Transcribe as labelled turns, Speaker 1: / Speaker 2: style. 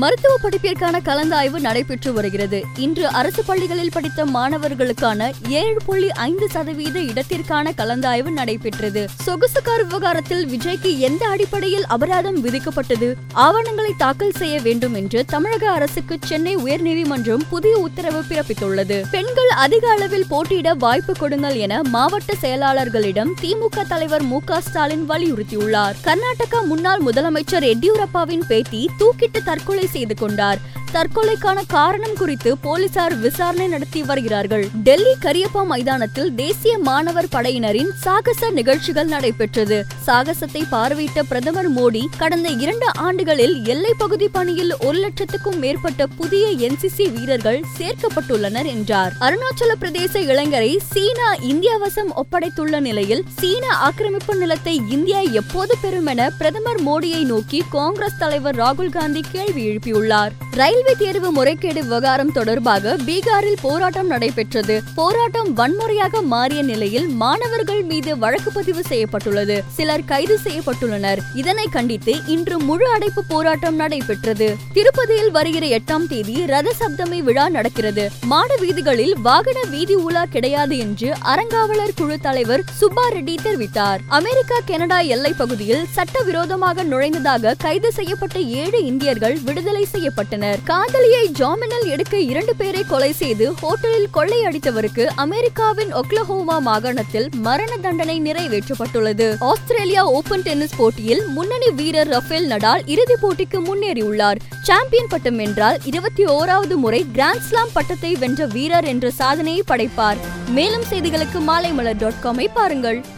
Speaker 1: மருத்துவ படிப்பிற்கான கலந்தாய்வு நடைபெற்று வருகிறது இன்று அரசு பள்ளிகளில் படித்த மாணவர்களுக்கான ஏழு புள்ளி ஐந்து சதவீத இடத்திற்கான கலந்தாய்வு நடைபெற்றது சொகுசு கார் விவகாரத்தில் விஜய்க்கு எந்த அடிப்படையில் அபராதம் விதிக்கப்பட்டது ஆவணங்களை தாக்கல் செய்ய வேண்டும் என்று தமிழக அரசுக்கு சென்னை உயர்நீதிமன்றம் புதிய உத்தரவு பிறப்பித்துள்ளது பெண்கள் அதிக அளவில் போட்டியிட வாய்ப்பு கொடுங்கள் என மாவட்ட செயலாளர்களிடம் திமுக தலைவர் மு ஸ்டாலின் வலியுறுத்தியுள்ளார் கர்நாடகா முன்னாள் முதலமைச்சர் எடியூரப்பாவின் பேட்டி தூக்கிட்டு தற்கொலை தற்கொலை செய்து கொண்டார் தற்கொலைக்கான காரணம் குறித்து போலீசார் விசாரணை நடத்தி வருகிறார்கள் டெல்லி கரியப்பா மைதானத்தில் தேசிய மாணவர் படையினரின் சாகச நிகழ்ச்சிகள் நடைபெற்றது சாகசத்தை பார்வையிட்ட பிரதமர் மோடி கடந்த இரண்டு ஆண்டுகளில் எல்லை பகுதி பணியில் ஒரு லட்சத்துக்கும் மேற்பட்ட புதிய என்சிசி வீரர்கள் சேர்க்கப்பட்டுள்ளனர் என்றார் அருணாச்சல பிரதேச இளைஞரை சீனா இந்தியா வசம் ஒப்படைத்துள்ள நிலையில் சீன ஆக்கிரமிப்பு நிலத்தை இந்தியா எப்போது பெறும் என பிரதமர் மோடியை நோக்கி காங்கிரஸ் தலைவர் ராகுல் காந்தி கேள்வி எழுப்பியுள்ளார் ரயில்வே தேர்வு முறைகேடு விவகாரம் தொடர்பாக பீகாரில் போராட்டம் நடைபெற்றது போராட்டம் வன்முறையாக மாறிய நிலையில் மாணவர்கள் மீது வழக்கு பதிவு செய்யப்பட்டுள்ளது சிலர் கைது செய்யப்பட்டுள்ளனர் இதனை கண்டித்து இன்று முழு அடைப்பு போராட்டம் நடைபெற்றது திருப்பதியில் வருகிற எட்டாம் தேதி ரத சப்தமி விழா நடக்கிறது மாட வீதிகளில் வாகன வீதி உலா கிடையாது என்று அறங்காவலர் குழு தலைவர் சுப்பா ரெட்டி தெரிவித்தார் அமெரிக்கா கனடா எல்லை பகுதியில் சட்டவிரோதமாக நுழைந்ததாக கைது செய்யப்பட்ட ஏழு இந்தியர்கள் விடு விடுதலை செய்யப்பட்டனர் காதலியை ஜாமினில் எடுக்க இரண்டு பேரை கொலை செய்து ஹோட்டலில் கொள்ளையடித்தவருக்கு அமெரிக்காவின் ஒக்லஹோமா மாகாணத்தில் மரண தண்டனை நிறைவேற்றப்பட்டுள்ளது ஆஸ்திரேலியா ஓபன் டென்னிஸ் போட்டியில் முன்னணி வீரர் ரஃபேல் நடால் இறுதிப் போட்டிக்கு முன்னேறியுள்ளார் சாம்பியன் பட்டம் என்றால் இருபத்தி ஓராவது முறை கிராண்ட்ஸ்லாம் பட்டத்தை வென்ற வீரர் என்ற சாதனையை படைப்பார் மேலும் செய்திகளுக்கு மாலைமலர் டாட் காமை பாருங்கள்